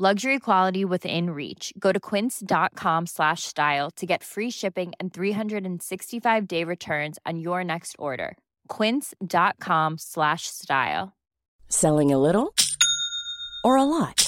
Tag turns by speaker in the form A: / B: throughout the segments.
A: Luxury quality within reach. Go to quince.com slash style to get free shipping and 365 day returns on your next order. Quince.com slash style.
B: Selling a little or a lot?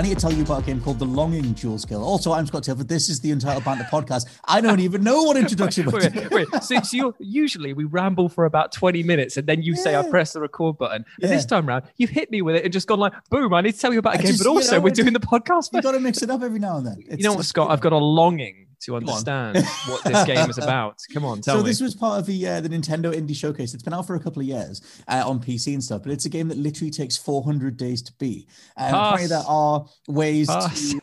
C: I need to tell you about a game called The Longing Jules Gill. Also, I'm Scott Tailford. This is the Untitled Banter podcast. I don't even know what introduction
D: wait, wait, wait. So, so you're, usually we ramble for about 20 minutes and then you say, I press the record button.
C: Yeah.
D: And this time round, you've hit me with it and just gone like, boom, I need to tell you about a
C: I
D: game,
C: just-
D: but
C: you
D: also
C: know,
D: we're doing the podcast. You've
C: got to mix it up every now and then.
D: You know what, Scott? I've got a longing to understand what this game is about. Come on, tell
C: so
D: me.
C: So this was part of the uh, the Nintendo Indie Showcase. It's been out for a couple of years uh, on PC and stuff, but it's a game that literally takes 400 days to beat. Um, apparently, there are ways
D: Pass.
C: to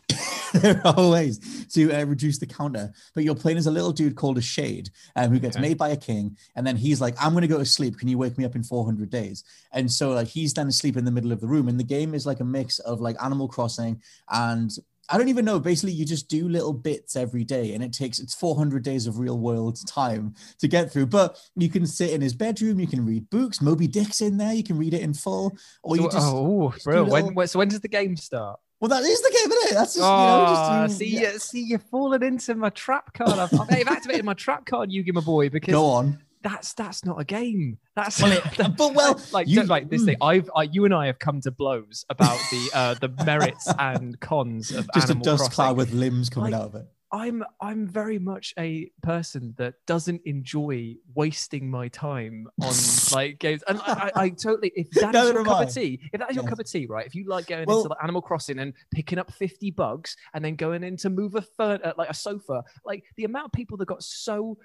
C: there are ways to uh, reduce the counter, but you're playing as a little dude called a Shade, um, who gets
D: Okay.
C: made by a king, and then he's like, "I'm going to go to sleep. Can you wake me up in 400 days?" And so like he's then asleep in the middle of the room, and the game is like a mix of like Animal Crossing and I don't even know. Basically, you just do little bits every day, and it takes it's 400 days of real world time to get through. But you can sit in his bedroom, you can read books. Moby Dick's in there, you can read it in full, or you
D: So-
C: just
D: oh,
C: just
D: bro.
C: little-
D: When, so when does the game start?
C: well, that is the game, isn't it? That's just
D: Oh,
C: you know, just ah, do,
D: see,
C: yeah.
D: you see, you're falling into my trap card. I've, I've I've activated my trap card, you give my boy, because
C: Go on.
D: That's that's not a game. That's
C: Well, it- but well,
D: like
C: you-
D: don't- like this
C: mm.
D: thing. I've I, you and I have come to blows about the uh, the merits and cons of
C: Just a dust
D: Crossing.
C: cloud with limbs coming
D: Like,
C: out of it.
D: I'm I'm very much a person that doesn't enjoy wasting my time on like games, and I, I, I totally if that is
C: Neither
D: your cup
C: I.
D: of tea, if that is your cup of tea, right? If you like going
C: Well-
D: into like Animal Crossing and picking up fifty bugs and then going in to move a fur, uh, like a sofa, like the amount of people that got so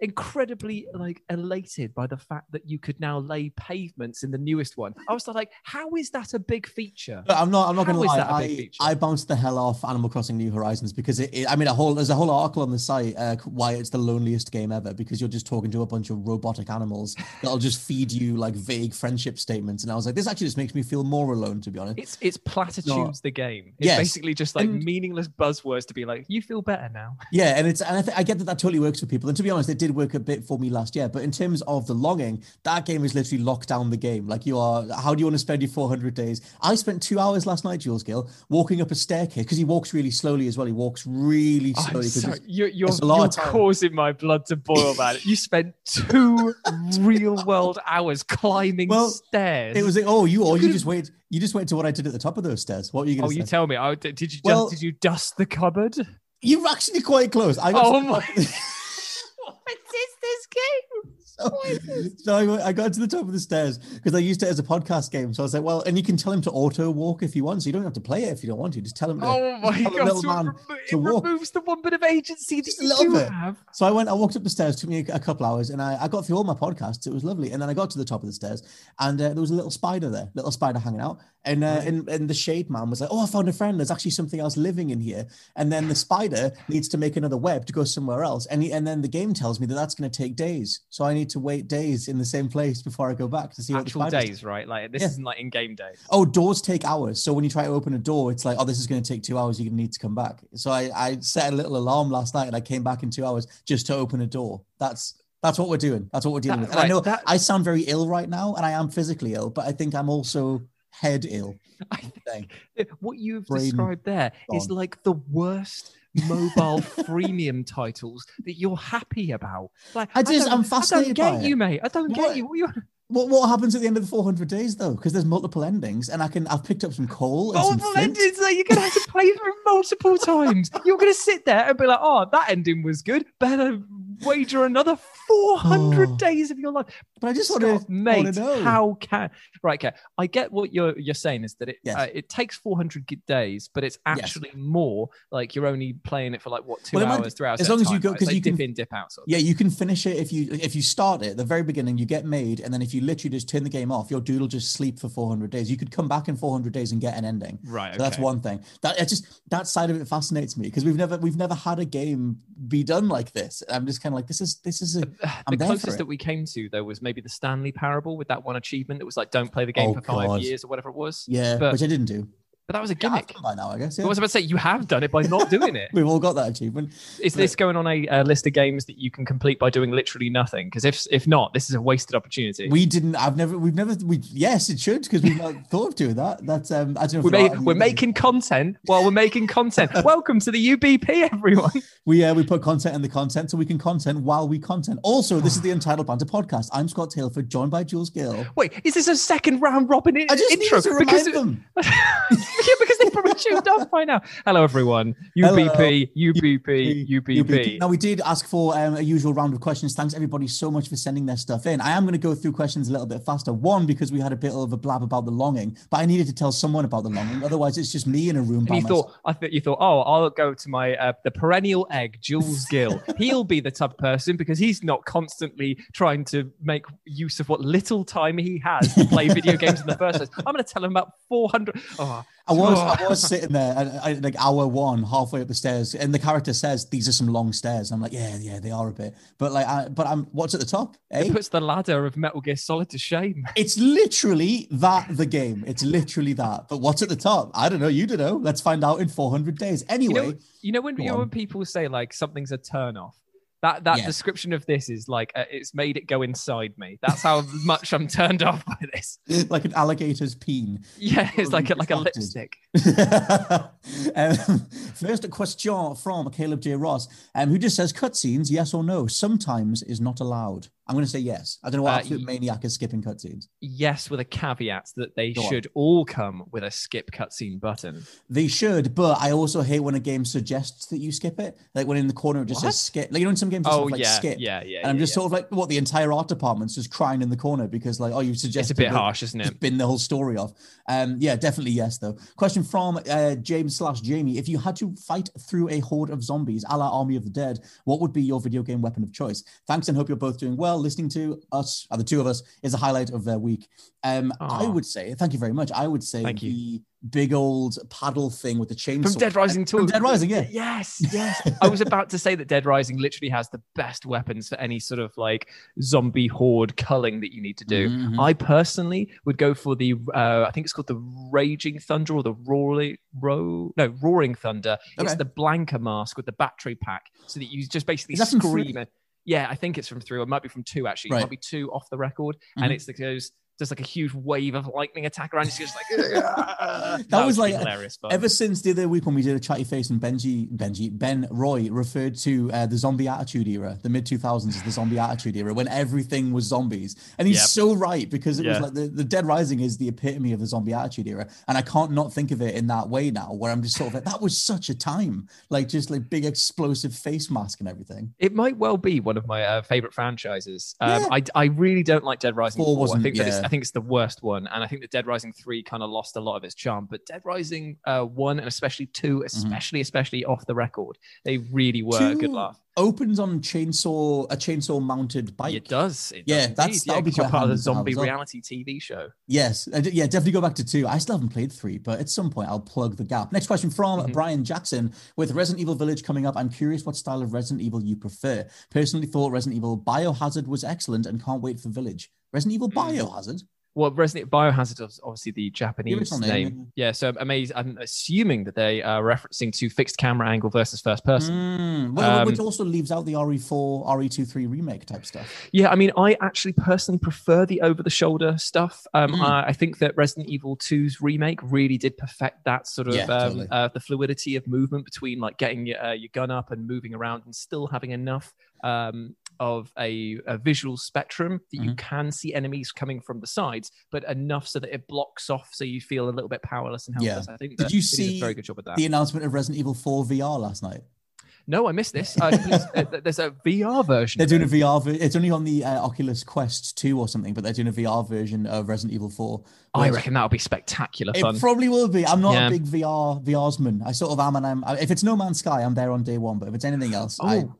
D: incredibly like elated by the fact that you could now lay pavements in the newest one. I was like, how is that a big feature?
C: But I'm not. I'm not going to lie.
D: that a big
C: I,
D: feature?
C: I bounced the hell off Animal Crossing New Horizons because it. it I mean, a whole there's a whole article on the site uh, why it's the loneliest game ever because you're just talking to a bunch of robotic animals that'll just feed you like vague friendship statements. And I was like, this actually just makes me feel more alone, to be honest.
D: It's it's platitudes
C: not-
D: the game. It's
C: Yes.
D: basically just like
C: And-
D: meaningless buzzwords to be like, you feel better now.
C: Yeah, and it's and I, th- I get that that totally works for people. And to be honest, it did work a bit for me last year. But in terms of the longing, that game is literally locked down the game. Like you are, how do you want to spend your 400 days? I spent two hours last night, Jules Gill, walking up a staircase because he walks really slowly as well. He walks really
D: sorry,
C: it's-
D: you're, you're, you're causing my blood to boil, man. You spent two real world hours climbing
C: Well,
D: stairs.
C: It was like, oh, you oh, or you
D: could've-
C: just wait. You just wait to what I did at the top of those stairs. What were you
D: Oh,
C: going to
D: you
C: say?
D: tell me. Oh, did, did you just
C: Well-
D: did you dust the cupboard?
C: You're actually quite close. I got
D: Oh my- what is this game?
C: So, so I, I got to the top of the stairs because I used it as a podcast game. So I was like, well, and you can tell him to auto walk if you want. So you don't have to play it if you don't want to. Just tell him to.
D: Oh my god! So it, remo- it
C: walk.
D: removes the one bit of agency that
C: Just a
D: you
C: little
D: do
C: bit.
D: have.
C: So I went, I walked up the stairs, took me a, a couple hours, and I, I got through all my podcasts. It was lovely. And then I got to the top of the stairs, and uh, there was a little spider there, little spider hanging out. And, uh,
D: Right.
C: and and the shade man was like, "Oh, I found a friend. There's actually something else living in here." And then the spider needs to make another web to go somewhere else. And he, and then the game tells me that that's going to take days. So I need to wait days in the same place before I go back to see what the
D: Actual days, right? Like this
C: Yeah.
D: isn't like in-game days.
C: Oh, doors take hours. So when you try to open a door, it's like, oh, this is going to take two hours. You're going to need to come back. So I, I set a little alarm last night and I came back in two hours just to open a door. That's that's what we're doing. That's what we're dealing
D: That-
C: with. And I know
D: that-
C: I sound very ill right now and I am physically ill, but I think I'm also head ill.
D: I think what you've
C: Brain
D: described there is
C: gone.
D: like the worst mobile freemium titles that you're happy about. Like
C: I just-
D: don't-
C: I'm fascinated
D: I don't get you, mate. I don't
C: What-
D: get you. What you
C: What what happens at the end of the 400 days though? Because there's multiple endings, and I can I've picked up some coal and some
D: multiple
C: flint.
D: endings that you're gonna have to play through multiple times. You're gonna sit there and be like, "Oh, that ending was good." Better wager another 400
C: Oh.
D: days of your life.
C: But I just want to
D: mate,
C: know.
D: how can right? Okay, I get what you're you're saying is that it
C: Yes.
D: uh, it takes 400 days, but it's
C: Yes.
D: actually more like you're only playing it for like what two
C: Well,
D: hours, three hours.
C: as long as you
D: time,
C: go-
D: right?
C: 'cause
D: It's
C: you
D: like dip in, dip out. Sort of.
C: Yeah, you can finish it if you if you start it at the very beginning, you get made, and then if you literally just turn the game off, your dude will just sleep for 400 days. You could come back in 400 days and get an ending.
D: Right.
C: So that's one thing. That it just that side of it fascinates me because we've never we've never had a game be done like this. I'm just kind of like this is this is a I'm
D: the closest that we came to though was maybe the Stanley Parable with that one achievement that was like don't play the game
C: Oh,
D: for five
C: God.
D: years or whatever it was.
C: yeah,
D: but-
C: which I didn't do.
D: But that was a
C: Yeah,
D: gimmick.
C: done by now, I guess.
D: I
C: Yeah.
D: was about to say you have done it by not doing it.
C: We've all got that achievement.
D: Is this going on a, uh list of games that you can complete by doing literally nothing? Because if if not, this is a wasted opportunity.
C: We didn't. I've never. We've never. We yes, it should because we've not thought of doing that. That's um. I don't know. If
D: we're,
C: there
D: ma-
C: are any
D: we're making content while we're making content. Welcome to the UBP, everyone.
C: We uh, we put content in the content so we can content while we content. Also, this is the Untitled Banter podcast. I'm Scott Tailford, joined by Jules Gill.
D: Wait, is this a second round robin in-
C: I just
D: intro?
C: needed to
D: because
C: them.
D: yeah, because they probably tuned off by now. Hello, everyone. UBP, UBP, UBP.
C: Now we did ask for um, a usual round of questions. Thanks everybody so much for sending their stuff in. I am going to go through questions a little bit faster. One because we had a bit of a blab about the longing, but I needed to tell someone about the longing. Otherwise, it's just me in a room by
D: you
C: myself.
D: thought, I thought you thought, oh, I'll go to my uh, the perennial egg, Jules Gill. He'll be the of person because he's not constantly trying to make use of what little time he has to play video games in the first place. I'm going to tell him about 400. Oh,
C: I was. I was sitting there like hour one, halfway up the stairs, and the character says these are some long stairs. I'm like, yeah, yeah, they are a bit, but like, I, but I'm what's at the top? Eh?
D: It puts the ladder of Metal Gear Solid to shame.
C: It's literally that the game. It's literally that. But what's at the top? I don't know. You don't know. Let's find out in 400 days.
D: You
C: Anyway,
D: know, you know when you know when people say like something's a turn off. That that
C: Yeah.
D: description of this is like uh, it's made it go inside me. That's how much I'm turned off by this.
C: like an alligator's peen.
D: Yeah, it's like a, like a lipstick.
C: um, first, a question from Caleb J. Ross, um, who just says cutscenes, yes or no, sometimes is not allowed. I'm going to say yes. I don't know what
D: Uh,
C: absolute
D: y-
C: maniac is skipping cutscenes.
D: Yes, with a caveat that they
C: Go on.
D: should all come with a skip cutscene button.
C: They should, but I also hate when a game suggests that you skip it. Like when in the corner it just
D: What?
C: says skip. Like you know, in some games,
D: Oh
C: like
D: yeah,
C: skip.
D: yeah, yeah.
C: And I'm
D: yeah,
C: just
D: yeah.
C: sort of like, what the entire art department's just crying in the corner because, like, oh, you suggested
D: It's a bit harsh, isn't it?
C: bin the whole story off. Um, yeah, definitely yes, though. Question from uh, James slash Jamie: If you had to fight through a horde of zombies, a la Army of the Dead, what would be your video game weapon of choice? Thanks, and hope you're both doing well. Listening to us, uh, the two of us, is a highlight of their week. Um, I would say, thank you very much. I would say
D: Thank you.
C: Big old paddle thing with the chainsaw
D: From Dead Rising 2.
C: From Dead Rising, yeah.
D: Yes, yes. I was about to say that Dead Rising literally has the best weapons for any sort of like zombie horde culling that you need to do.
C: Mhm.
D: I personally would go for the uh, I think it's called the Raging Thunder or the Roaring Ro no Roaring Thunder. It's the Blanka mask with the battery pack, so that you just basically scream. Yeah, I think it's from three. Or it might be from two actually. It
C: Right.
D: might be two off the record,
C: Mhm.
D: and it's the goes. There's like a huge wave of lightning attack around. It's just like that,
C: was
D: would
C: like-
D: hilarious. Fun.
C: Ever since the other week when we did a chatty face and Benji, Benji, Ben Roy referred to uh, the zombie attitude era, the mid 2000s as the zombie attitude era, when everything was zombies. And he's
D: Yep.
C: so right because it was like the, the Dead Rising is the epitome of the zombie attitude era. And I can't not think of it in that way now, where I'm just sort of like, that was such a time. Like just like big explosive face mask and everything.
D: It might well be one of my uh, favorite franchises. Um,
C: Yeah.
D: I, I really don't like Dead Rising
C: Four wasn't-
D: think that
C: yeah.
D: I think it's the worst one, and I think the Dead Rising 3 kind of lost a lot of its charm. But Dead Rising uh, 1 and especially 2,
C: Mm-hmm.
D: especially especially off the record, they really were a good
C: Two
D: laugh.
C: Opens on chainsaw, a chainsaw mounted bike.
D: It does. It
C: Yeah,
D: does
C: that's- that would be
D: 'cause you're
C: quite
D: part of the
C: handy to have
D: zombie reality TV show.
C: Yes, d- yeah, definitely go back to two. I still haven't played three, but at some point I'll plug the gap. Next question from
D: Mhm.
C: Brian Jackson. With Resident Evil Village coming up, I'm curious what style of Resident Evil you prefer. Personally, thought Resident Evil Biohazard was excellent and can't wait for Village. Resident Evil
D: Mm.
C: Biohazard?
D: Well, Resident Evil Biohazard is obviously the Japanese
C: original
D: name.
C: name,
D: Yeah, so amazing. I'm assuming that they are referencing to fixed camera angle versus first person.
C: Mm, well, which
D: Um,
C: also leaves out the RE4, RE23 remake type stuff.
D: Yeah, I mean, I actually personally prefer the over-the-shoulder stuff. Um,
C: Mm.
D: I, I think that Resident Evil 2's remake really did perfect that sort of
C: Yeah,
D: um,
C: totally.
D: uh, the fluidity of movement between like getting your, uh, your gun up and moving around, and still having enough um, of a, a visual spectrum that you
C: Mhm.
D: can see enemies coming from the sides, but enough so that it blocks off, so you feel a little bit powerless and
C: Yeah.
D: helpless. I think
C: Did you see
D: a very good job with that.
C: The announcement of Resident Evil 4 VR last night.
D: no, I missed this. Uh, uh, there's a VR version.
C: They're doing a. VR. Ver- it's only on the uh, Oculus Quest 2 or something, but they're doing a VR version of Resident Evil 4.
D: I reckon that'll be spectacular
C: It probably will be. I'm not
D: Yeah.
C: a big VR VRsman. I sort of am, and I'm. If it's No Man's Sky, I'm there on day one. But if it's anything else, I,
D: Oh.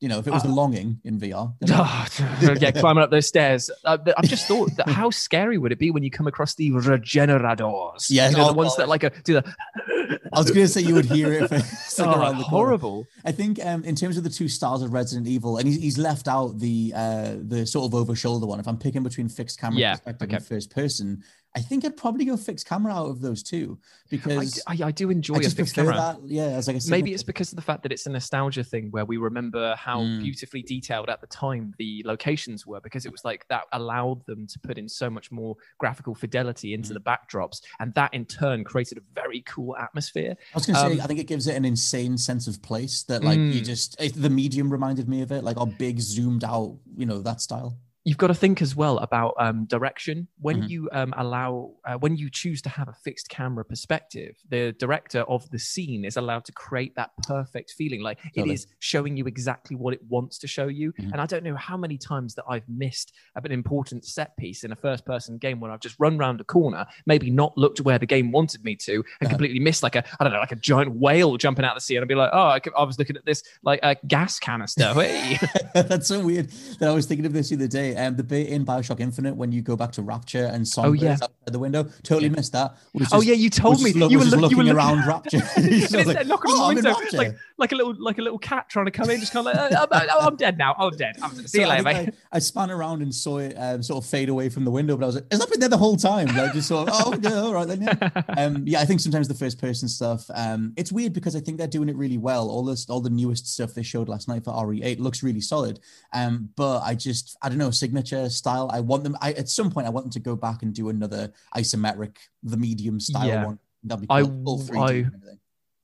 C: You know, if it was
D: Uh,
C: The Longing in VR,
D: yeah, climbing up those stairs. Uh, I've just thought that how scary would it be when you come across the regeneradors?
C: Yeah,
D: you know,
C: oh
D: the ones that like a, do the.
C: I was going to say you would hear it. If it's like
D: Oh,
C: around the corner.
D: horrible.
C: I think um, in terms of the two styles of Resident Evil, and he's, he's left out the uh, the sort of over shoulder one. If I'm picking between fixed camera
D: Yeah,
C: perspective
D: okay.
C: and first person, I think I'd probably go fixed camera out of those two
D: I,
C: because
D: I do enjoy
C: I
D: a
C: just
D: fixed
C: prefer
D: camera.
C: that. Yeah, as like
D: Maybe it's because of the fact that it's a nostalgia thing where we remember how
C: Mm.
D: beautifully detailed at the time the locations were because it was like that allowed them to put in so much more graphical fidelity into
C: Mm.
D: the backdrops and that in turn created a very cool atmosphere.
C: I was going to say,
D: um,
C: I think it gives it an insane sense of place that, like, you
D: Mm.
C: just it, the medium reminded me of it, like our big zoomed out, you know, that style.
D: You've got to think as well about um, direction when
C: Mhm.
D: you um, allow uh, when you choose to have a fixed camera perspective the director of the scene is allowed to create that perfect feeling like it
C: Totally.
D: is showing you exactly what it wants to show you
C: Mhm.
D: and i don't know how many times that i've missed an important set piece in a first person game where i've just run round a corner maybe not looked where the game wanted me to and
C: Uh-huh.
D: completely missed like a i don't know like a giant whale jumping out of the sea and i'd be like oh i, could- I was looking at this like a gas canister hey
C: That's so weird that I was thinking of this the other day. Um, the bit in Bioshock Infinite when you go back to Rapture and Songbirds
D: Oh, yeah.
C: outside the window, totally
D: Yeah.
C: missed that. Was
D: Oh yeah, you told me
C: just look-
D: you were,
C: was just
D: look- you were
C: looking
D: looking
C: around Rapture.
D: and
C: So I was
D: instead
C: like,
D: knocking
C: "Oh,
D: window like like a little like a little cat trying to come in, just kind of like "Uh, I'm, I'm dead now. I'm dead. I'm dead. See you
C: So I,
D: later, mate.
C: I, I span around and saw it um, sort of fade away from the window, but I was like, "Has that been there the whole time?" Like just sort of, "Oh, yeah, all right then." Yeah. um, yeah, I think sometimes the first person stuff, um, it's weird because I think they're doing it really well. All this, all the newest stuff they showed last night for RE8 looks really solid. Um, but I just, I don't know, signature style. I want them. I at some point, I want them to go back and do another isometric, the medium style
D: Yeah.
C: one. That'd be
D: I-
C: cool. Full 3D
D: I-.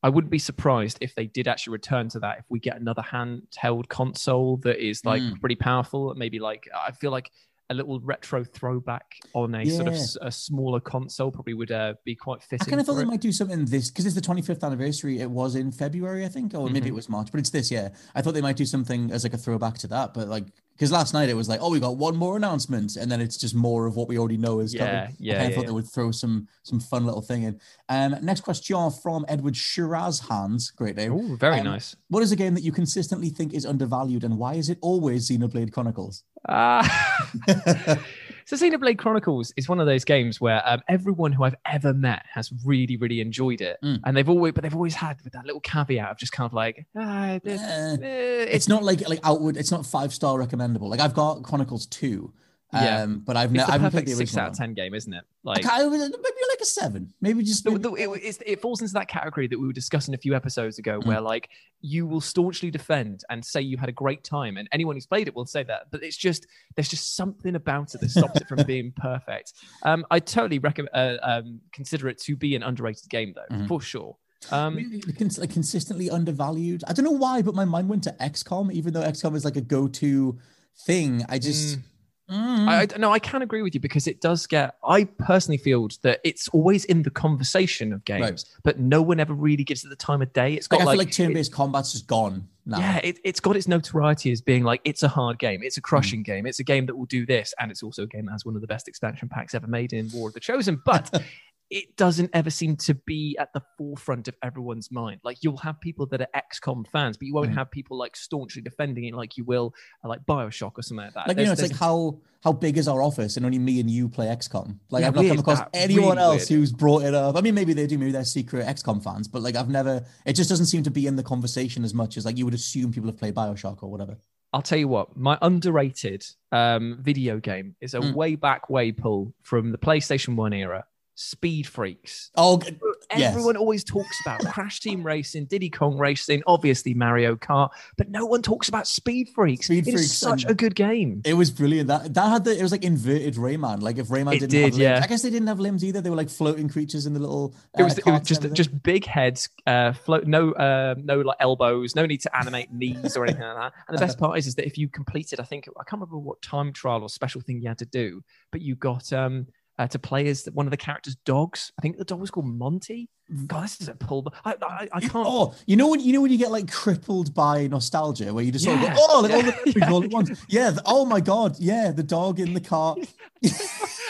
D: I wouldn't be surprised if they did actually return to that. If we get another handheld console that is like
C: Mm.
D: pretty powerful, maybe like I feel like a little retro throwback on a sort of
C: Yeah.
D: s- a smaller console probably would uh, be quite fitting.
C: I kind of thought they
D: it.
C: might do something this because it's the 25th anniversary. It was in February, I think, or maybe it
D: Mhm.
C: was March, but it's this year. I thought they might do something as like a throwback to that, but like because last night it was like, oh, we got one more announcement, and then it's just more of what we already know is
D: Yeah,
C: coming.
D: yeah,
C: I kind of
D: yeah,
C: thought
D: yeah.
C: they would throw some some fun little thing in. Um, next question from Edward Shiraz Hands, great name.
D: Oh, very
C: Um,
D: nice.
C: What is a game that you consistently think is undervalued, and why is it always Xenoblade Chronicles?
D: Ah. So Xenoblade Blade Chronicles is one of those games where um, everyone who I've ever met has really, really enjoyed it,
C: Mm.
D: and they've always, but they've always had with that little caveat of just kind of like, ah, this,
C: Eh,
D: eh,
C: it's not like like outward. It's not five star recommendable. Like I've got Chronicles two, um,
D: Yeah.
C: but I've
D: it's
C: never.
D: the
C: I haven't played
D: perfect
C: the
D: six out of ten game, isn't it? Like.
C: can't- maybe like a seven. Maybe just maybe-
D: the- it, it's- it falls into that category that we were discussing a few episodes ago,
C: Mm.
D: where like you will staunchly defend and say you had a great time, and anyone who's played it will say that. But it's just there's just something about it that stops it from being perfect. Um, I totally recommend uh, um, consider it to be an underrated game though,
C: Mhm.
D: for sure. Um,
C: cons- like consistently undervalued. I don't know why, but my mind went to XCOM, even though XCOM is like a go-to thing. I just Mm.
D: I, I no, I can agree with you because it does get. I personally feel that it's always in the conversation of games,
C: Right.
D: but no one ever really gives it the time of day. It's got
C: like, I
D: like,
C: feel like turn-based combat's just gone now.
D: yeah, it, it's got its notoriety as being like it's a hard game, it's a
C: Mm.
D: crushing game, it's a game that will do this, and it's also a game that has one of the best expansion packs ever made in War of the Chosen. But it doesn't ever seem to be at the forefront of everyone's mind. Like you'll have people that are XCOM fans, but you won't
C: Mhm.
D: have people like staunchly defending it like you will uh, like Bioshock or something like that.
C: Like you know,
D: There's-
C: it's like how how big is our office, and only me and you play XCOM. Like
D: Yeah,
C: I've not come across
D: that,
C: anyone
D: really
C: else
D: weird.
C: who's brought it up. I mean, maybe they do, maybe they're secret XCOM fans, but like I've never. It just doesn't seem to be in the conversation as much as like you would assume people have played Bioshock or whatever.
D: I'll tell you what, my underrated um, video game is a
C: Mm.
D: way back way pull from the PlayStation 1 era. Speed Freaks.
C: Oh, g- yes.
D: Everyone always talks about Crash Team Racing, Diddy Kong Racing, obviously Mario Kart, but no one talks about Speed Freaks.
C: Speed
D: it is
C: Freaks
D: such a good game.
C: It was brilliant. That that had the it was like inverted Rayman. Like if Rayman
D: It
C: didn't
D: did,
C: have limbs,
D: yeah.
C: I guess they didn't have limbs either. They were like floating creatures in the little.
D: It was,
C: uh,
D: it was just just big heads, uh, float, no uh, no like elbows, no need to animate knees or anything like that. And the best part is, is that if you completed, I think I can't remember what time trial or special thing you had to do, but you got um uh, to play as one of the characters' dogs. I think the dog was called Monty. God, this is a pull. I I, I can't.
C: Oh, you know when you know when you get like crippled by nostalgia, where you just sort of go, oh, like all the
D: Yeah.
C: all at once. Yeah. the- oh my god. Yeah. The dog in the car.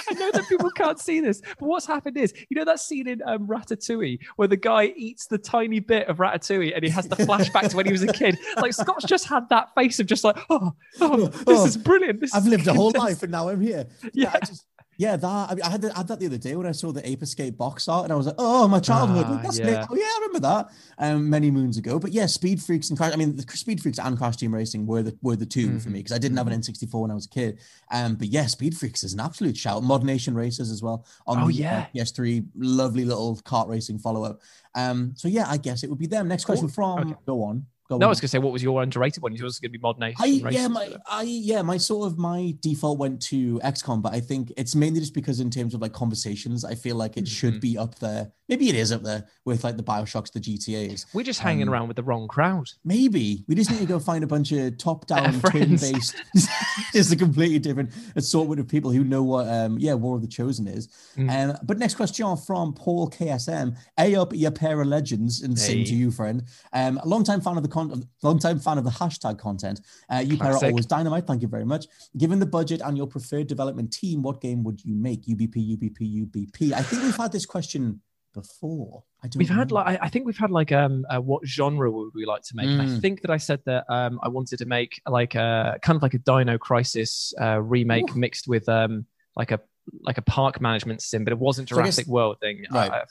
D: I know that people can't see this, but what's happened is, you know that scene in um, Ratatouille where the guy eats the tiny bit of Ratatouille and he has the flashback to when he was a kid. Like Scott's just had that face of just like, oh, oh this
C: Oh,
D: is brilliant. This
C: I've lived a whole life and now I'm here.
D: Yeah.
C: I just, yeah, that I, mean, I had, I had that the other day when I saw the Ape Escape box art, and I was like, "Oh, my childhood!
D: Ah,
C: That's
D: yeah.
C: Oh yeah, I remember that." Um, many moons ago. But yeah, Speed Freaks and Crash. I mean, the Speed Freaks and Crash Team Racing were the were the 2 for
D: Mm-hmm.
C: me because I didn't have an N64 when I was a kid. Um, but yeah, Speed Freaks is an absolute shout. Mod Nation Racers as well on
D: Oh,
C: the
D: yeah.
C: uh, PS3, lovely little kart racing follow up. Um, so yeah, I guess it would be them. Next question
D: Cool.
C: from.
D: Okay.
C: Go on. Go
D: No, I was going to say, what was your underrated one? Yours was going to be Modern Nation.
C: I yeah, my I yeah, my sort of my default went to XCOM, but I think it's mainly just because in terms of like conversations, I feel like it
D: Mhm.
C: should be up there. Maybe it is up there with like the Bioshocks, the GTA's.
D: We're just hanging
C: Um,
D: around with the wrong crowd.
C: Maybe we just need to go find a bunch of top-down, turn-based, just a completely different assortment of people who know what, um, yeah, War of the Chosen is.
D: Mm.
C: Um, but next question from Paul KSM: A up your pair of legends, and
D: Hey.
C: to you, friend. Um, a long time fan of the content, long time fan of the hashtag content. Uh, you pair are always dynamite. Thank you very much. Given the budget and your preferred development team, what game would you make? UBP, UBP, UBP. I think we've had this question before. I don't
D: We've had like I think we've had like um uh, what genre would we like to make? And I
C: Mm.
D: think that I said that um I wanted to make like a kind of like a Dino Crisis uh, remake
C: Ooh.
D: mixed with um like a like a park management sim, but it wasn't
C: So I guess-
D: Jurassic World thing.
C: Right.
D: I- I-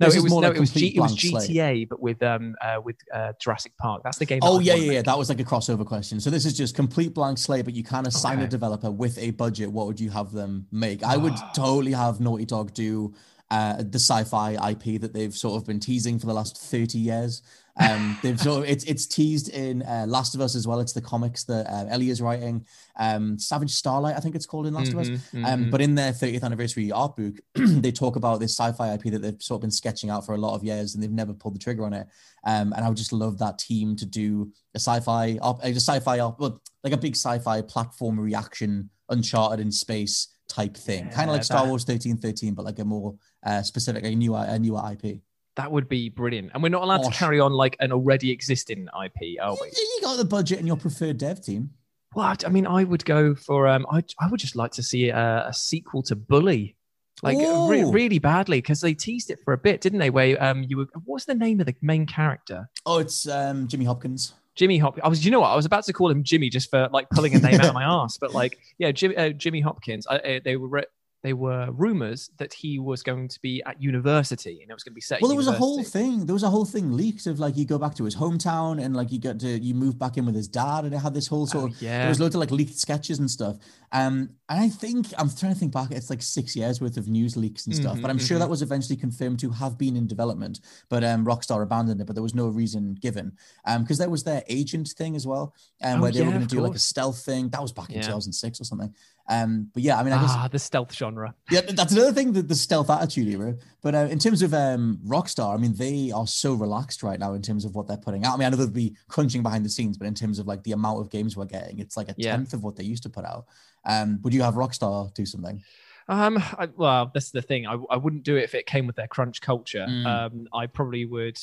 D: no,
C: This
D: it was
C: more
D: no,
C: like
D: it was G, it was
C: blank slate.
D: GTA, but with um uh, with uh, Jurassic Park. That's the game. that
C: Oh yeah, yeah, yeah. That was like a crossover question. So this is just complete blank slate, but you can assign a developer with a budget. What would you have them make? I would
D: Ah.
C: totally have Naughty Dog do uh, the sci-fi IP that they've sort of been teasing for the last thirty years. Um, they've sort of it's it's teased in uh, Last of Us as well. It's the comics that uh, Ellie is writing. Um, Savage Starlight, I think it's called in Last of Us.
D: Mhm,
C: Um,
D: mhm.
C: but in their 30th anniversary art book, they talk about this sci-fi IP that they've sort of been sketching out for a lot of years, and they've never pulled the trigger on it. Um, and I would just love that team to do a sci-fi, op- a sci-fi, op- well, like a big sci-fi platform reaction, Uncharted in space type thing, kind of like
D: Yeah,
C: Star Wars 1313, but like a more uh, specific, a newer, a newer IP.
D: that would be brilliant. And we're not allowed
C: Gosh.
D: to carry on like an already existing IP, are we?
C: You got the budget and your preferred dev team.
D: Well, I- mean, I would go for um, I I would just like to see a, a sequel to Bully, like re- really badly because they teased it for a bit, didn't they? Where um, you were what's the name of the main character?
C: Oh, it's um, Jimmy Hopkins.
D: Jimmy Hopkins. I was, you know what? I was about to call him Jimmy just for like pulling a name out of my ass, but like, yeah, Jimmy, uh, Jimmy Hopkins. I, uh, they were re- they were rumors that he was going to be at university and it was going to be set.
C: Well, there was a whole thing. There was a whole thing leaked of like you go back to his hometown and like you got to you move back in with his dad, and it had this whole sort
D: Oh,
C: of
D: yeah.
C: there was loads of like leaked sketches and stuff. Um, and I think I'm trying to think back. It's like six years worth of news leaks and stuff,
D: Mhm,
C: but I'm sure
D: mhm.
C: that was eventually confirmed to have been in development. But um, Rockstar abandoned it, but there was no reason given. Um, because there was their agent thing as well, um,
D: Oh,
C: where they were going to do like a stealth thing. That was back in
D: Yeah.
C: 2006 or something. Um, but yeah, I mean, I guess
D: ah, the stealth genre.
C: yeah, that's another thing that the stealth attitude era. But uh, in terms of um, Rockstar, I mean, they are so relaxed right now in terms of what they're putting out. I mean, I know they'll be crunching behind the scenes, but in terms of like the amount of games we're getting, it's like a
D: Yeah.
C: tenth of what they used to put out. Um, would you have Rockstar do something?
D: Um, I, well, that's the thing. I, I wouldn't do it if it came with their crunch culture.
C: Mm.
D: Um, I probably would.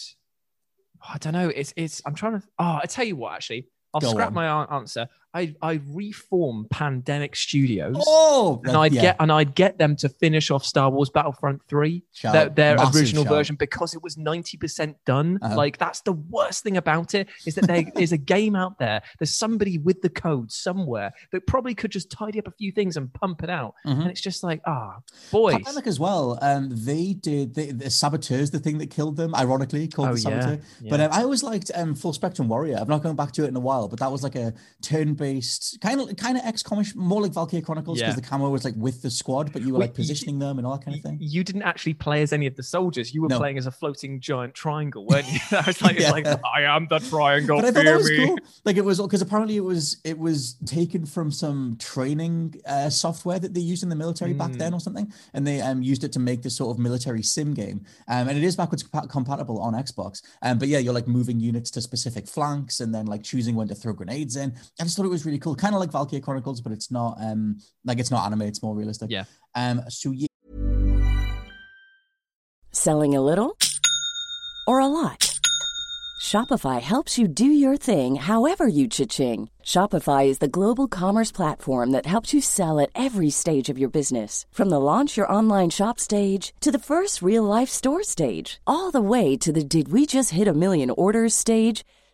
D: I don't know. It's it's. I'm trying to. Oh, I tell you what. Actually, I'll
C: Go
D: scrap
C: on.
D: my answer. I I reform Pandemic Studios.
C: Oh,
D: and I'd get and I'd get them to finish off Star Wars Battlefront 3,
C: Shout.
D: their, their original
C: shout.
D: version, because it was 90% done.
C: Uh-huh.
D: Like that's the worst thing about it is that there is a game out there. There's somebody with the code somewhere that probably could just tidy up a few things and pump it out.
C: Mhm.
D: And it's just like, ah, boys.
C: Pandemic as well. Um, they did they, the Saboteurs, the thing that killed them, ironically called
D: Oh,
C: the
D: yeah,
C: Saboteur. But um, I always liked um, Full Spectrum Warrior. I've not gone back to it in a while, but that was like a turn based, kind of kind of XCOM, more like Valkyria Chronicles because
D: Yeah.
C: the camera was like with the squad, but you were
D: Wait,
C: like positioning them and all that kind of thing.
D: You didn't actually play as any of the soldiers. You were
C: No.
D: playing as a floating giant triangle, weren't you? I was like,
C: Yeah.
D: like I am the triangle.
C: but I thought that was
D: me.
C: cool. Like it was because apparently it was it was taken from some training uh, software that they used in the military back
D: Mm.
C: then or something, and they um, used it to make this sort of military sim game. Um, and it is backwards compa- compatible on Xbox. Um, but yeah, you're like moving units to specific flanks and then like choosing when to throw grenades in. I just thought it was really cool, kind of like Valkyria Chronicles, but it's not um like it's not anime; it's more realistic.
D: Yeah.
C: Um. So yeah.
B: Selling a little or a lot? Shopify helps you do your thing however you cha-ching. Shopify is the global commerce platform that helps you sell at every stage of your business. From the launch your online shop stage to the first real life store stage, all the way to the did we just hit a million orders stage.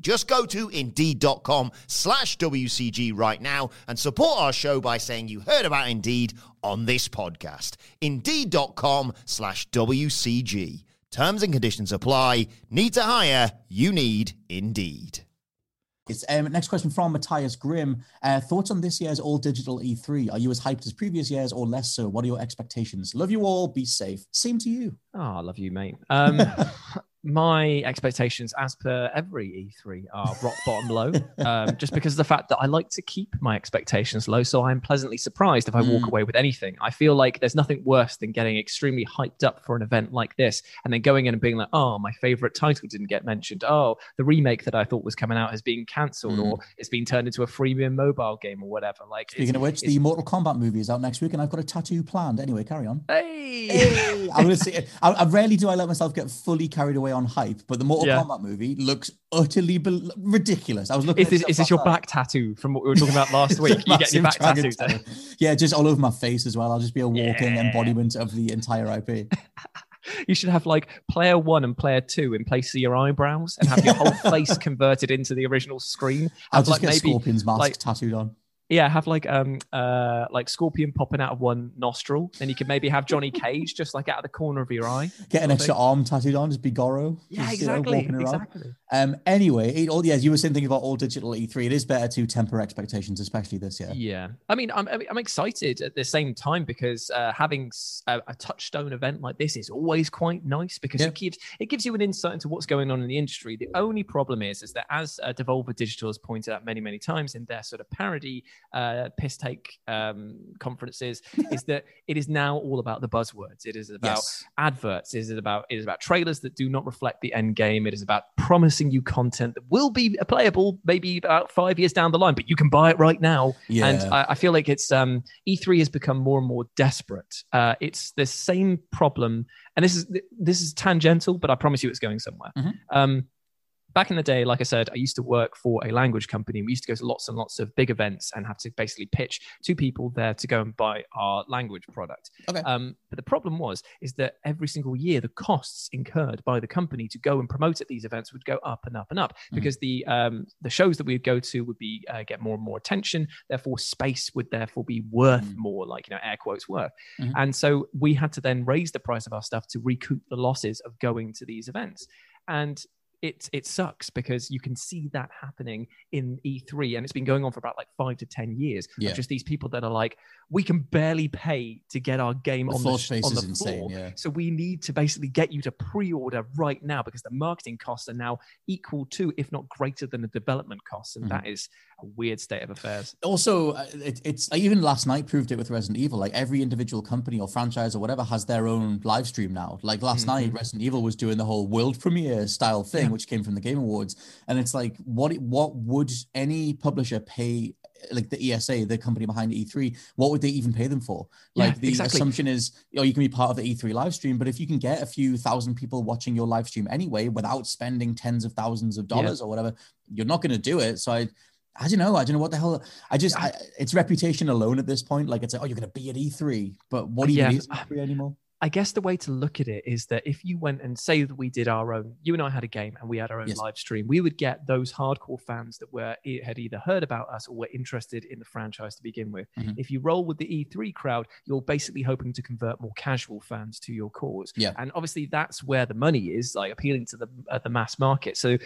E: Just go to indeed.com slash WCG right now and support our show by saying you heard about Indeed on this podcast. Indeed.com slash WCG. Terms and conditions apply. Need to hire? You need Indeed.
C: It's, um, next question from Matthias Grimm. Uh, thoughts on this year's all digital E3? Are you as hyped as previous years or less so? What are your expectations? Love you all. Be safe. Same to you.
D: Oh, I love you, mate. Um, my expectations, as per every E3, are rock bottom low. Um, just because of the fact that I like to keep my expectations low, so I'm pleasantly surprised if I walk
C: Mm.
D: away with anything. I feel like there's nothing worse than getting extremely hyped up for an event like this, and then going in and being like, "Oh, my favorite title didn't get mentioned. Oh, the remake that I thought was coming out has been cancelled,
C: Mm.
D: or it's been turned into a freemium mobile game, or whatever." Like,
C: Speaking of which, the Mortal Kombat movie is out next week, and I've got a tattoo planned. Anyway, carry on.
D: hey.
C: Hey, I'm gonna say I, I rarely do I let myself get fully carried away on hype, but the Mortal
D: Yeah.
C: Kombat movie looks utterly bel- ridiculous. I was looking.
D: Is
C: at
D: this, is this your back tattoo from what we were talking about last week? You get your back tattoo.
C: tattoo. Yeah, just all over my face as well. I'll just be a walking
D: Yeah.
C: embodiment of the entire IP.
D: You should have like player one and player two in place of your eyebrows and have your whole face converted into the original screen.
C: I'll just
D: like
C: get
D: maybe
C: Scorpion's mask
D: like-
C: tattooed on.
D: Yeah, have like um uh like scorpion popping out of one nostril. Then you could maybe have Johnny Cage just like out of the corner of your eye.
C: Get an extra arm tattooed on, just be Goro.
D: Yeah,
C: just, you know,
D: exactly. Exactly.
C: Um. Anyway, it, all yeah, you were saying thinking about all digital E3. It is better to temper expectations, especially this year.
D: Yeah, I mean, I'm I'm excited at the same time because uh, having a touchstone event like this is always quite nice because
C: Yeah.
D: it gives it gives you an insight into what's going on in the industry. The only problem is is that as uh, Devolver Digital has pointed out many many times in their sort of parody uh, piss take um, conferences, is that it is now all about the buzzwords. It is about
C: Yes.
D: adverts. It is about it is about trailers that do not reflect the end game. It is about promising you content that will be playable maybe about five years down the line, but you can buy it right now.
C: Yeah.
D: And I, I feel like it's um, E3 has become more and more desperate. Uh, it's the same problem, and this is this is tangential, but I promise you, it's going somewhere.
C: Mhm.
D: Um, back in the day, like I said, I used to work for a language company. We used to go to lots and lots of big events and have to basically pitch to people there to go and buy our language product.
C: Okay.
D: Um, but the problem was is that every single year the costs incurred by the company to go and promote at these events would go up and up and up
C: Mhm.
D: because the um, the shows that we would go to would be uh, get more and more attention. Therefore, space would therefore be worth
C: Mm.
D: more, like you know, air quotes worth.
C: Mhm.
D: And so we had to then raise the price of our stuff to recoup the losses of going to these events. And it it sucks because you can see that happening in E3, and it's been going on for about like five to ten years.
C: Yeah.
D: just these people that are like, we can barely pay to get our game
C: The
D: on the
C: space
D: on the
C: insane,
D: floor.
C: yeah.
D: So we need to basically get you to pre-order right now because the marketing costs are now equal to, if not greater than, the development costs, and
C: Mhm.
D: that is a weird state of affairs.
C: also uh, it, it's even last night proved it with resident evil like every individual company or franchise or whatever has their own live stream now like last night
D: Mhm.
C: resident evil was doing the whole world premiere style thing
D: Yeah.
C: Which came from the game awards and it's like what what would any publisher pay like the esa the company behind e3 what would they even pay them for
D: Yeah,
C: like the
D: exactly.
C: assumption is oh you can be part of the e3 live stream but if you can get a few thousand people watching your live stream anyway without spending tens of thousands of
D: Yeah.
C: dollars or whatever you're not going to do it so i I don't know. I don't know what the hell. I just, I, it's reputation alone at this point. Like it's like, oh, you're going to be at E3, but what even
D: Yeah.
C: is E3 anymore?
D: I guess the way to look at it is that if you went and say that we did our own, you and I had a game and we had our own
C: Yes.
D: live stream, we would get those hardcore fans that were had either heard about us or were interested in the franchise to begin with.
C: Mhm.
D: If you roll with the E3 crowd, you're basically hoping to convert more casual fans to your cause.
C: Yeah.
D: and obviously that's where the money is, like appealing to the uh, the mass market. So.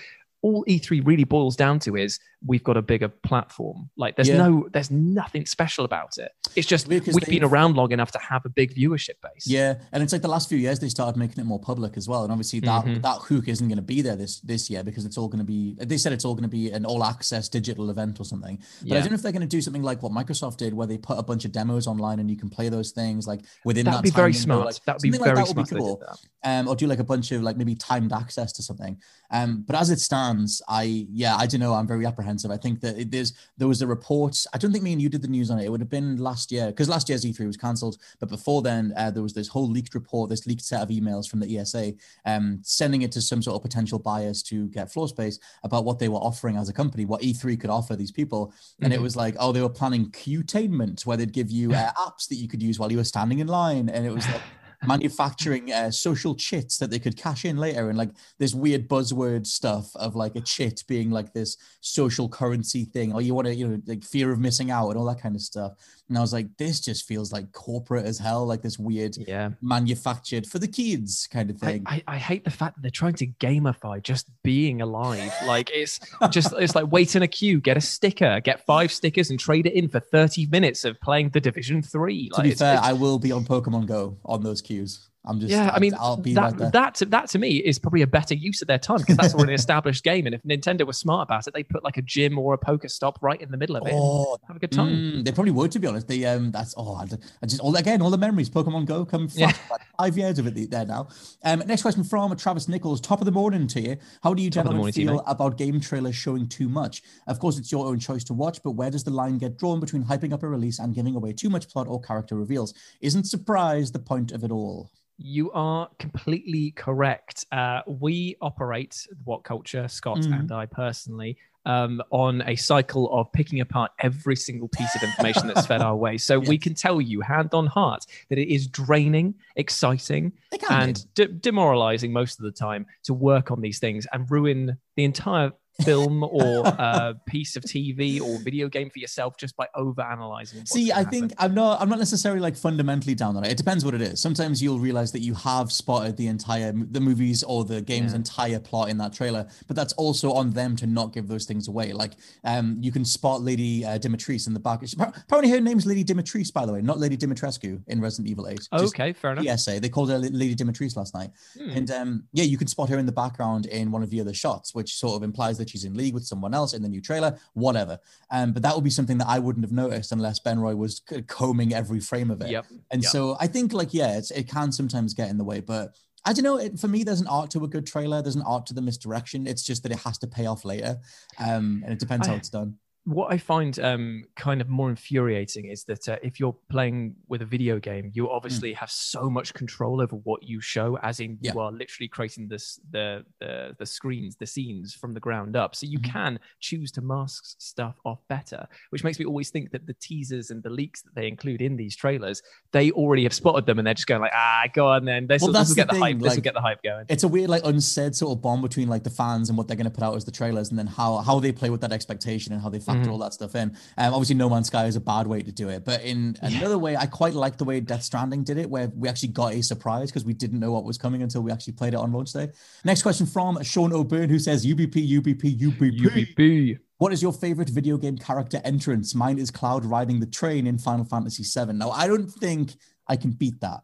D: All E3 really boils down to is we've got a bigger platform. Like there's
C: Yeah.
D: no, there's nothing special about it. It's just we've been around long enough to have a big viewership base.
C: Yeah, and it's like the last few years they started making it more public as well, and obviously that
D: Mhm.
C: that hook isn't going to be there this this year because it's all going to be. They said it's all going to be an all access digital event or something. But I don't know if they're going to do something like what Microsoft did, where they put a bunch of demos online and you can play those things like within
D: That
C: that.
D: would be
C: time
D: very smart.
C: like,
D: that would be very
C: like that
D: smart.
C: would be cool. um, or do like a bunch of like maybe timed access to something. Um, but as it stands, I yeah, I don't know. I'm very apprehensive. I think that it, there's there was a report. I don't think me and you did the news on it. It would have been last year because last year's E3 was cancelled. But before then, uh, there was this whole leaked report, this leaked set of emails from the ESA, um, sending it to some sort of potential buyers to get floor space about what they were offering as a company, what E3 could offer these people. And it
D: Mhm.
C: was like, oh, they were planning Queuetainment, where they'd give you uh, apps that you could use while you were standing in line, and it was like manufacturing uh, social chits that they could cash in later and like this weird buzzword stuff of like a chit being like this social currency thing or you want to you know like fear of missing out and all that kind of stuff and i was like this just feels like corporate as hell like this weird
D: Yeah.
C: manufactured for the kids kind of thing
D: I, I hate the fact that they're trying to gamify just being alive. Like it's just it's like wait in a queue, get a sticker, get five stickers, and trade it in for thirty minutes of playing the Division Three.
C: to be fair i will be on pokemon go on those queues i'm just
D: yeah, I mean,
C: i'll be
D: that,
C: right there
D: that, to, that to me is probably a better use of their time because that's already an established game. And if Nintendo was smart about it, they put like a gym or a PokeStop right in the middle of it.
C: Oh,
D: have a good time.
C: Mm, they probably would, to be honest. They um, that's oh, I, I just all again all the memories. Pokemon Go come
D: Yeah.
C: five years of it there now. Um, next question from Travis Nichols. Top of the morning to you. How do you
D: Top
C: gentlemen
D: morning
C: feel about game trailers showing too much? Of course, it's your own choice to watch, but where does the line get drawn between hyping up a release and giving away too much plot or character reveals? Isn't surprise the point of it all?
D: You are completely correct. Uh, we operate WhatCulture, Scott
C: Mhm.
D: and I personally, um, on a cycle of picking apart every single piece of information that's fed our way. So we can tell you, hand on heart, that it is draining, exciting,
C: They can be.
D: and de- demoralizing most of the time to work on these things and ruin the entire film or uh, piece of TV or video game for yourself just by over analyzing.
C: See, I think I'm not. I'm not necessarily like fundamentally down on it. It depends what it is. Sometimes you'll realize that you have spotted the entire the movies or the game's
D: Yeah.
C: entire plot in that trailer, but that's also on them to not give those things away. Like, um, you can spot Lady uh, Dimitris in the back. Apparently, her name's Lady Dimitris, by the way, not Lady Dimitrescu in Resident Evil Eight. Just
D: okay, fair enough.
C: PSA. They called her Lady Dimitris last night.
D: Hmm.
C: And um, yeah, you can spot her in the background in one of the other shots, which sort of implies that she's in league with someone else in the new trailer, whatever. Um, but that would be something that I wouldn't have noticed unless Ben Roy was combing every frame of it.
D: Yep.
C: And
D: yep.
C: so I think, like, yeah, it's, it can sometimes get in the way, but I don't know. It, for me, there's an art to a good trailer. There's an art to the misdirection. It's just that it has to pay off later, um, and it depends how it's done.
D: What I find um, kind of more infuriating is that uh, if you're playing with a video game, you obviously have so much control over what you show, as in you are literally creating this the, the the screens, the scenes from the ground up. So you
C: Mhm.
D: can choose to mask stuff off better, which makes me always think that the teasers and the leaks that they include in these trailers, they already have spotted them and they're just going like, ah, go on then. This,
C: Well,
D: will, this will get
C: the
D: the, hype.
C: thing,
D: This will get the hype going.
C: it's a weird like unsaid sort of bond between like the fans and what they're going to put out as the trailers and then how how they play with that expectation and how they factor
D: Mhm.
C: all that stuff in. Um obviously no man's sky is a bad way to do it but in another way i quite like the way death stranding did it where we actually got a surprise because we didn't know what was coming until we actually played it on launch day. Next question from sean o'byrne who says ubp ubp ubp
D: UBB.
C: what is your favorite video game character entrance? Mine is cloud riding the train in final fantasy 7 now i don't think i can beat that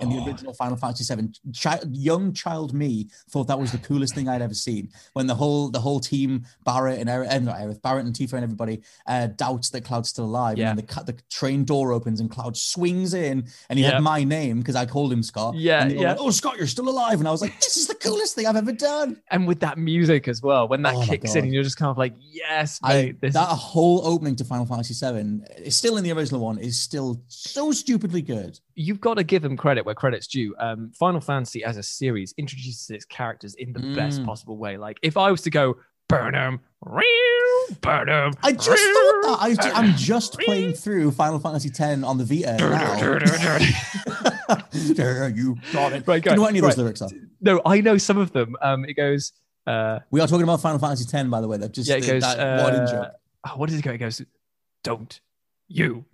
C: in the
D: Oh.
C: original Final Fantasy VII. Chi- young child me thought that was the coolest thing I'd ever seen. When the whole the whole team, Barrett and Eric, not Aerith, Barrett and Tifa and everybody uh, doubts that Cloud's still alive.
D: Yeah.
C: And the, the train door opens and Cloud swings in and he
D: Yeah.
C: had my name because I called him Scott.
D: Yeah,
C: And they were
D: yeah.
C: like, oh, Scott, you're still alive. And I was like, this is the coolest thing I've ever done.
D: And with that music as well, when that
C: Oh
D: kicks in, and you're just kind of like, yes,
C: I,
D: mate. this
C: that whole opening to Final Fantasy VII, is still in the original one, is still so stupidly good.
D: You've got to give them credit where credit's due. Um, Final Fantasy as a series introduces its characters in the best
C: Mm.
D: possible way. Like if I was to go Burnham, Burnham,
C: I just thought that. I, I'm just playing through Final Fantasy X on the Vita now. you got it.
D: Right,
C: Do you know what any of those lyrics are?
D: no, I know some of them. Um, it goes, uh,
C: We are talking about Final Fantasy X, by the way. That just
D: yeah, it
C: the-
D: goes,
C: that
D: uh, oh, what does it go? It goes, don't you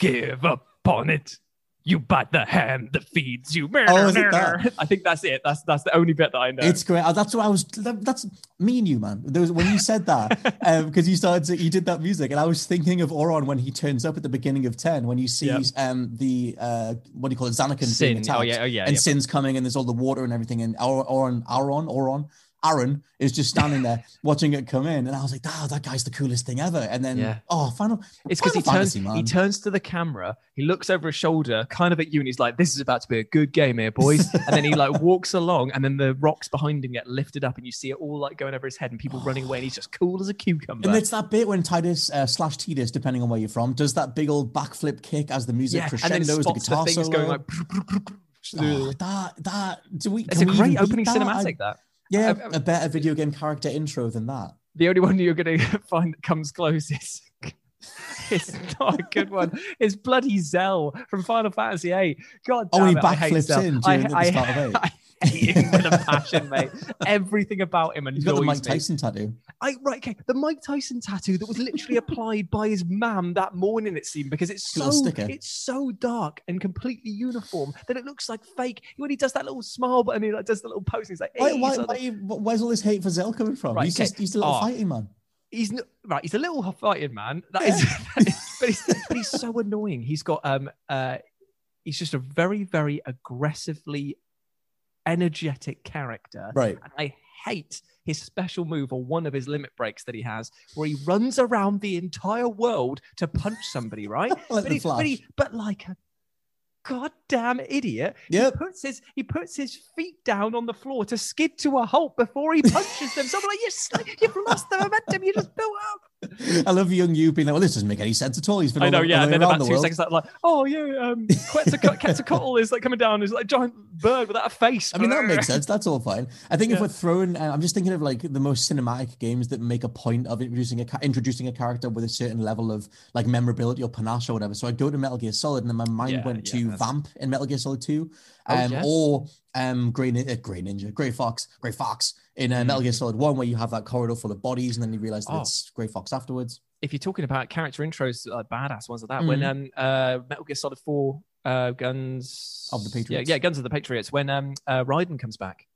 D: give up on it. You bite the hand that feeds you.
C: Oh, is it that?
D: I think that's it. That's that's the only bit that I know.
C: It's great. Uh, That's what I was. that- That's me and you, man. There was, when you said that, because you started, to, you did that music, and I was thinking of Auron when he turns up at the beginning of ten, when you see
D: Yep.
C: um the uh what do you call it, Zanarkand being
D: Sin.
C: attacked,
D: Oh yeah. Oh yeah.
C: and
D: yeah.
C: Sin's coming, and there's all the water and everything, and Or- Auron, Aaron, Auron, Aaron is just standing there watching it come in, and I was like, "Ah, that guy's the coolest thing ever." And then,
D: Yeah.
C: oh, final.
D: It's because he turns
C: Fantasy,
D: he turns to the camera, he looks over his shoulder, kind of at you, and he's like, "This is about to be a good game here, boys." and then he like walks along, and then the rocks behind him get lifted up, and you see it all like going over his head, and people running away, and he's just cool as a cucumber.
C: And it's that bit when Tidus uh, slash Tidus, depending on where you're from, does that big old backflip kick as the music
D: yeah, and then
C: crescendos, the guitar
D: the things
C: solo.
D: going like.
C: Oh, that that do we?
D: it's a great opening
C: that?
D: cinematic.
C: I-
D: that
C: yeah,
D: I- I-
C: a better video game character intro than that.
D: the only one you're gonna find that comes close is. It's not a good one. It's bloody Zell from Final Fantasy VIII. God
C: Oh,
D: damn
C: he
D: it,
C: backflips in
D: I, I,
C: start of eight.
D: I hate him with a passion, mate. Everything about him and
C: He's got the Mike
D: me.
C: Tyson tattoo.
D: I right, okay. The Mike Tyson tattoo that was literally applied by his mam that morning, it seemed, because it's so
C: sticker.
D: it's so dark and completely uniform that it looks like fake. When he does that little smile button, he like does the little pose. He's like,
C: Why,
D: "Hey,"
C: why,
D: like-
C: why, where's all this hate for Zell coming from?
D: Right,
C: he's
D: okay.
C: just he's a little
D: Oh.
C: fighting man.
D: he's right. He's a little fighting man. That is, that is- but he's but he's so annoying. He's got um uh, he's just a very very aggressively energetic character.
C: Right.
D: And I hate his special move or one of his limit breaks that he has, where he runs around the entire world to punch somebody, right?
C: Like
D: but, he, but, he, but like a goddamn idiot,
C: Yep.
D: he puts his he puts his feet down on the floor to skid to a halt before he punches them. So I'm like, you, you've lost the momentum you just built up.
C: I love young you being like, well, this doesn't make any sense at all. He's been
D: I
C: all
D: know,
C: the-
D: yeah.
C: all
D: And
C: the
D: then about
C: the
D: two
C: world.
D: seconds later, like, oh yeah, um, Quetzalcoatl, is like coming down, is like a giant bird without a face.
C: I mean, that makes sense. That's all fine. I think if we're throwing, uh, I'm just thinking of like the most cinematic games that make a point of introducing a introducing a character with a certain level of like memorability or panache or whatever. So I go to Metal Gear Solid, and then my mind
D: Yeah,
C: went
D: yeah,
C: to
D: that's-
C: Vamp in Metal Gear Solid Two, um,
D: yes.
C: or um, Grey, Nin- uh, Grey Ninja, Grey Fox, Grey Fox in uh. Metal Gear Solid One, where you have that corridor full of bodies, and then you realize that
D: Oh.
C: it's Grey Fox afterwards.
D: if you're talking about character intros, like badass ones like that, when um uh Metal Gear Solid Four uh guns
C: Of the
D: yeah,
C: Patriots.
D: yeah, Guns of the Patriots, when um uh Raiden comes back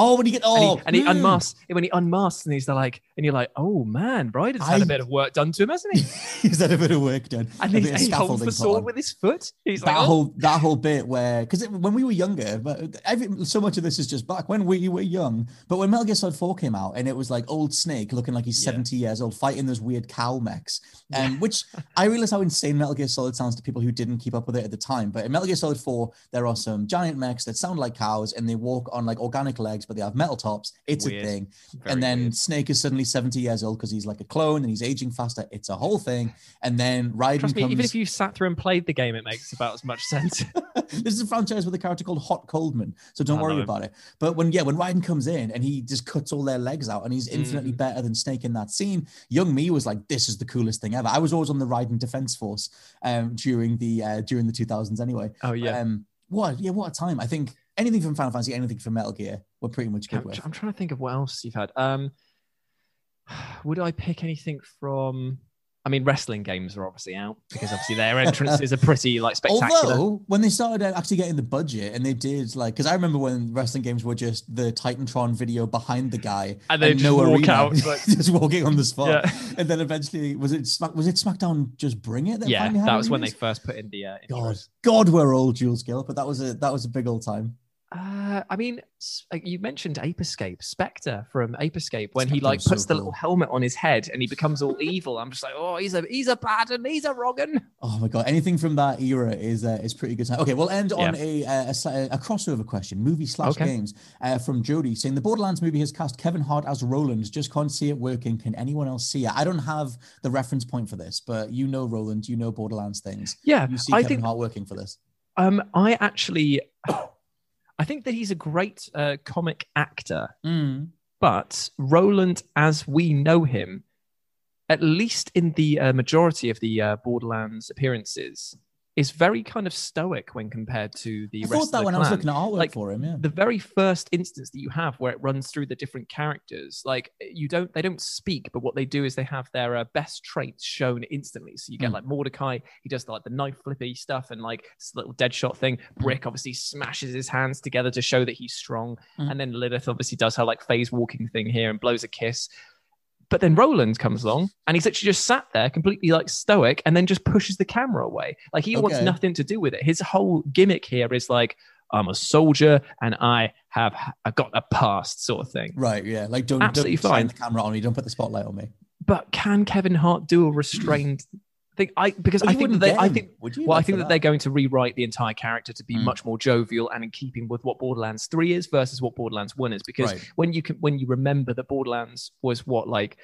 C: Oh, when you get
D: and
C: oh,
D: he, and he
C: mm.
D: unmasks when he unmasks and he's like and you're like, oh man, had
C: I-
D: a bit of work done to him, hasn't he?
C: He's had a bit of work done.
D: And
C: a
D: he's, he holds the sword
C: on.
D: with his foot. He's
C: that
D: like, oh.
C: whole that whole bit where because when we were younger, but every, so much of this is just back when we were young. But when Metal Gear Solid Four came out, and it was like old Snake looking like he's
D: Yeah.
C: seventy years old, fighting those weird cow mechs, um, which I realize how insane Metal Gear Solid sounds to people who didn't keep up with it at the time. But in Metal Gear Solid Four, there are some giant mechs that sound like cows, and they walk on like organic legs, but they have metal tops. It's
D: Weird.
C: a thing.
D: Very
C: and then
D: weird.
C: Snake is suddenly 70 years old because he's like a clone and he's aging faster. It's a whole thing. And then Raiden
D: Trust me,
C: comes.
D: even if you sat through and played the game, it makes about as much sense.
C: this is a franchise with a character called Hot Coldman, so don't
D: I
C: worry about it. But when yeah, when Raiden comes in and he just cuts all their legs out, and he's infinitely
D: Mm.
C: better than Snake in that scene. Young me was like, "This is the coolest thing ever." I was always on the Raiden Defense Force um, during the uh, during the 2000s anyway.
D: oh yeah.
C: Um, what yeah, what a time! I think anything from Final Fantasy, anything from Metal Gear, we're pretty much good
D: I'm,
C: with.
D: I'm trying to think of what else you've had. Um, would I pick anything from? I mean, wrestling games are obviously out because obviously their entrances are pretty like spectacular.
C: Although when they started actually getting the budget and they did like, because I remember when wrestling games were just the Titantron video behind the guy
D: And they just walk out, like-
C: just walking on the spot.
D: Yeah.
C: And then eventually, was it Smack? Was it SmackDown? Just bring it.
D: yeah, that was when they first put in the uh,
C: God. God, we're old, Jules Gill, but that was a that was a big old time.
D: Uh, I mean, you mentioned Ape Escape, Spectre from Ape Escape, when he like
C: so
D: puts the
C: cool.
D: little helmet on his head and he becomes all evil. I'm just like, oh, he's a he's a bad and he's a wrong un.
C: Oh my god, anything from that era is uh, is pretty good. Okay, we'll end on
D: Yeah.
C: a, uh, a a crossover question, movie slash
D: Okay.
C: games uh, from Jody saying the Borderlands movie has cast Kevin Hart as Roland. Just can't see it working. Can anyone else see it? I don't have the reference point for this, but you know Roland, you know Borderlands things.
D: Yeah,
C: You see
D: I
C: Kevin
D: think
C: Hart working for this.
D: um, I actually, I think that he's a great uh, comic actor.
C: Mm.
D: but Roland, as we know him, at least in the uh, majority of the uh, Borderlands appearances, is very kind of stoic when compared to the
C: I
D: rest
C: thought
D: of
C: that
D: the
C: when I was looking at artwork
D: Like,
C: for him. Yeah.
D: the very first instance that you have where it runs through the different characters like you don't they don't speak but what they do is they have their uh, best traits shown instantly so you get
C: Mm.
D: like mordecai he does the, like the knife flippy stuff and like this little dead shot thing
C: Mm-hmm.
D: brick obviously smashes his hands together to show that he's strong
C: Mhm.
D: and then lilith obviously does her like phase walking thing here and blows a kiss but then Roland comes along and he's actually just sat there completely like stoic and then just pushes the camera away. Like he wants nothing to do with it. His whole gimmick here is like, I'm a soldier and I have I got a past sort of thing.
C: Right, yeah. Like don't
D: Absolutely
C: don't
D: fine.
C: the camera on me. Don't put the spotlight on me.
D: But can Kevin Hart do a restrained thing? I because
C: Well,
D: I think that they, I think
C: would you
D: well, I think that they're going to rewrite the entire character to be
C: Mm.
D: much more jovial and in keeping with what Borderlands 3 is versus what Borderlands 1 is. Because
C: Right.
D: when you can when you remember that Borderlands was what like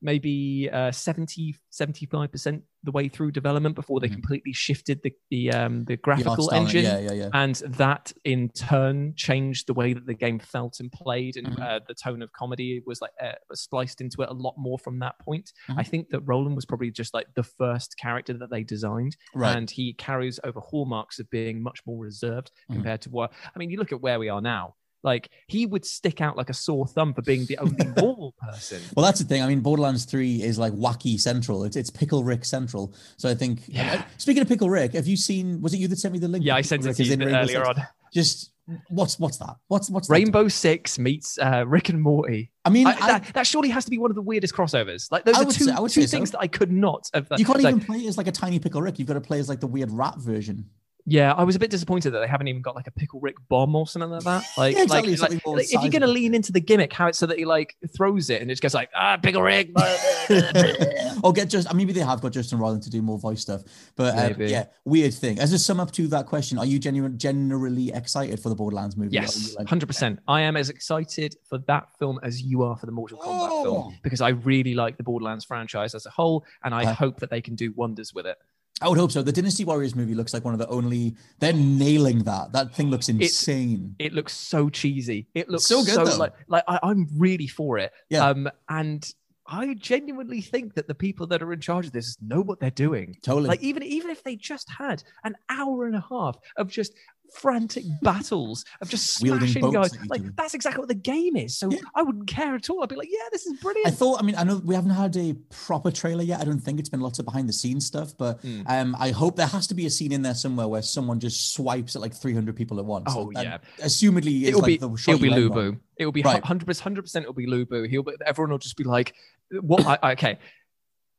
D: maybe uh 70 75% the way through development before they
C: Mhm.
D: completely shifted the the um the
C: The
D: graphical
C: style,
D: engine
C: Yeah, yeah, yeah.
D: and that in turn changed the way that the game felt and played and
C: Mhm.
D: uh, the tone of comedy was like uh, spliced into it a lot more from that point
C: Mhm.
D: i think that roland was probably just like the first character that they designed
C: Right.
D: and he carries over hallmarks of being much more reserved
C: Mhm.
D: compared to what i mean you look at where we are now like he would stick out like a sore thumb for being the only normal person
C: Well, that's the thing. I mean, Borderlands 3 is like wacky central. It's, it's Pickle Rick central. So I think,
D: Yeah.
C: speaking of Pickle Rick, have you seen, was it you that sent me the link?
D: yeah i sent it
C: Rick
D: to
C: is
D: you earlier on
C: Just, what's what's that? What's what's that?
D: rainbow six meets uh, rick and morty
C: I mean,
D: I,
C: I-
D: that, that surely has to be one of the weirdest crossovers. Like those
C: I
D: are two,
C: say-
D: two
C: say so.
D: things that I could not have.
C: you can't
D: like,
C: even play as like a tiny Pickle Rick. You've got to play as like the weird rat version.
D: Yeah, I was a bit disappointed that they haven't even got like a pickle Rick bomb or something like that. Like,
C: Yeah, exactly,
D: like, like, like, if you're going to lean into the gimmick, how it's so that he like throws it and it just goes like ah pickle Rick.
C: or get just maybe they have got Justin Roiland to do more voice stuff, but
D: Maybe.
C: yeah, weird thing. As a sum up to that question, are you genuine, generally excited for the Borderlands movie?
D: Yes, hundred percent. I am as excited for that film as you are for the Mortal Kombat
C: Oh.
D: film because I really like the Borderlands franchise as a whole, and I
C: Uh,
D: hope that they can do wonders with it.
C: I would hope so. The Dynasty Warriors movie looks like one of the only. They're nailing that. That thing looks insane.
D: It looks so cheesy. It looks
C: so
D: so,
C: good, though.
D: like like I, I'm really for it.
C: Yeah.
D: Um, and I genuinely think that the people that are in charge of this know what they're doing.
C: totally.
D: Like even even if they just had an hour and a half of just frantic battles of just smashing guys, like that's exactly what the game is. So
C: Yeah.
D: I wouldn't care at all. I'd be like, yeah, this is brilliant.
C: I thought. I mean, I know we haven't had a proper trailer yet. I don't think it's been lots of behind the scenes stuff, but
D: Mm.
C: um, I hope there has to be a scene in there somewhere where someone just swipes at like 300 people at once.
D: Oh,
C: That
D: yeah.
C: Assumedly, is
D: It'll
C: like
D: be
C: the shot
D: it'll be
C: you end on.
D: Lu Bu. It'll be hundred percent. Hundred percent. It'll be Lu Bu. He'll be, everyone will just be like, "What? I, I- okay,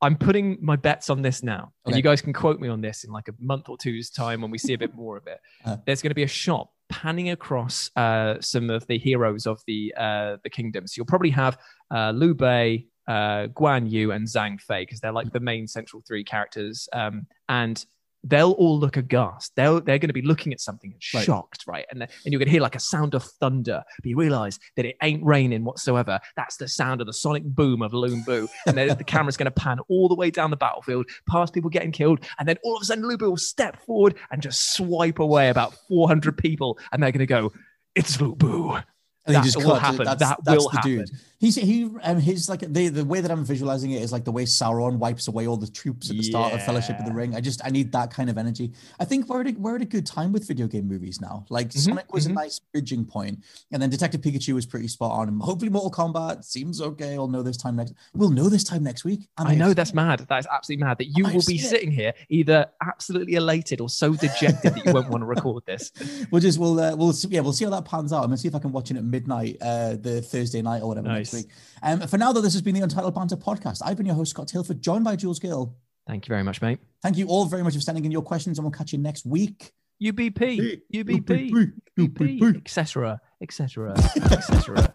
D: I'm putting my bets on this now, and you guys can quote me on this in like a month or two's time when we see a bit more of it.
C: Uh.
D: There's going to be a shot panning across uh, some of the heroes of the uh, the kingdom. So you'll probably have uh, Liu Bei, uh, Guan Yu, and Zhang Fei because they're like the main central three characters. Um, and they'll all look aghast. They'll, they're going to be looking at something and
C: Right.
D: shocked, right? And, and you're going to hear like a sound of thunder, but you realize that it ain't raining whatsoever. That's the sound of the sonic boom of Lu Bu. And then the camera's going to pan all the way down the battlefield, past people getting killed. And then all of a sudden, Lu Bu will step forward and just swipe away about 400 people. And they're going to go, it's Lu Bu.
C: And
D: That will happen.
C: That's,
D: That
C: that's
D: will happen.
C: dude. He's he um his like the the way that I'm visualizing it is like the way Sauron wipes away all the troops at the start of Fellowship of the Ring. I just I need that kind of energy. I think we're at a, we're at a good time with video game movies now. Like
D: Mhm,
C: Sonic was
D: mhm.
C: a nice bridging point, and then Detective Pikachu was pretty spot on. And hopefully Mortal Kombat seems okay. We'll know this time next. We'll know this time next week. and
D: I know that's
C: it.
D: mad. That is absolutely mad. That you
C: I
D: will be
C: it.
D: sitting here either absolutely elated or so dejected that you won't want to record this.
C: We'll just we'll uh, we'll see, yeah we'll see how that pans out. I'm gonna see if I can watch it at midnight, uh, the Thursday night or whatever
D: Nice.
C: Next week. Um, for now though, this has been the Untitled Banter podcast. I've been your host Scott Tailford, joined by Jules Gill.
D: Thank you very much, mate.
C: Thank you all very much for sending in your questions, and we'll catch you next week.
D: UBP, UBP,
C: UBP,
D: UBP, etc., etc., etc.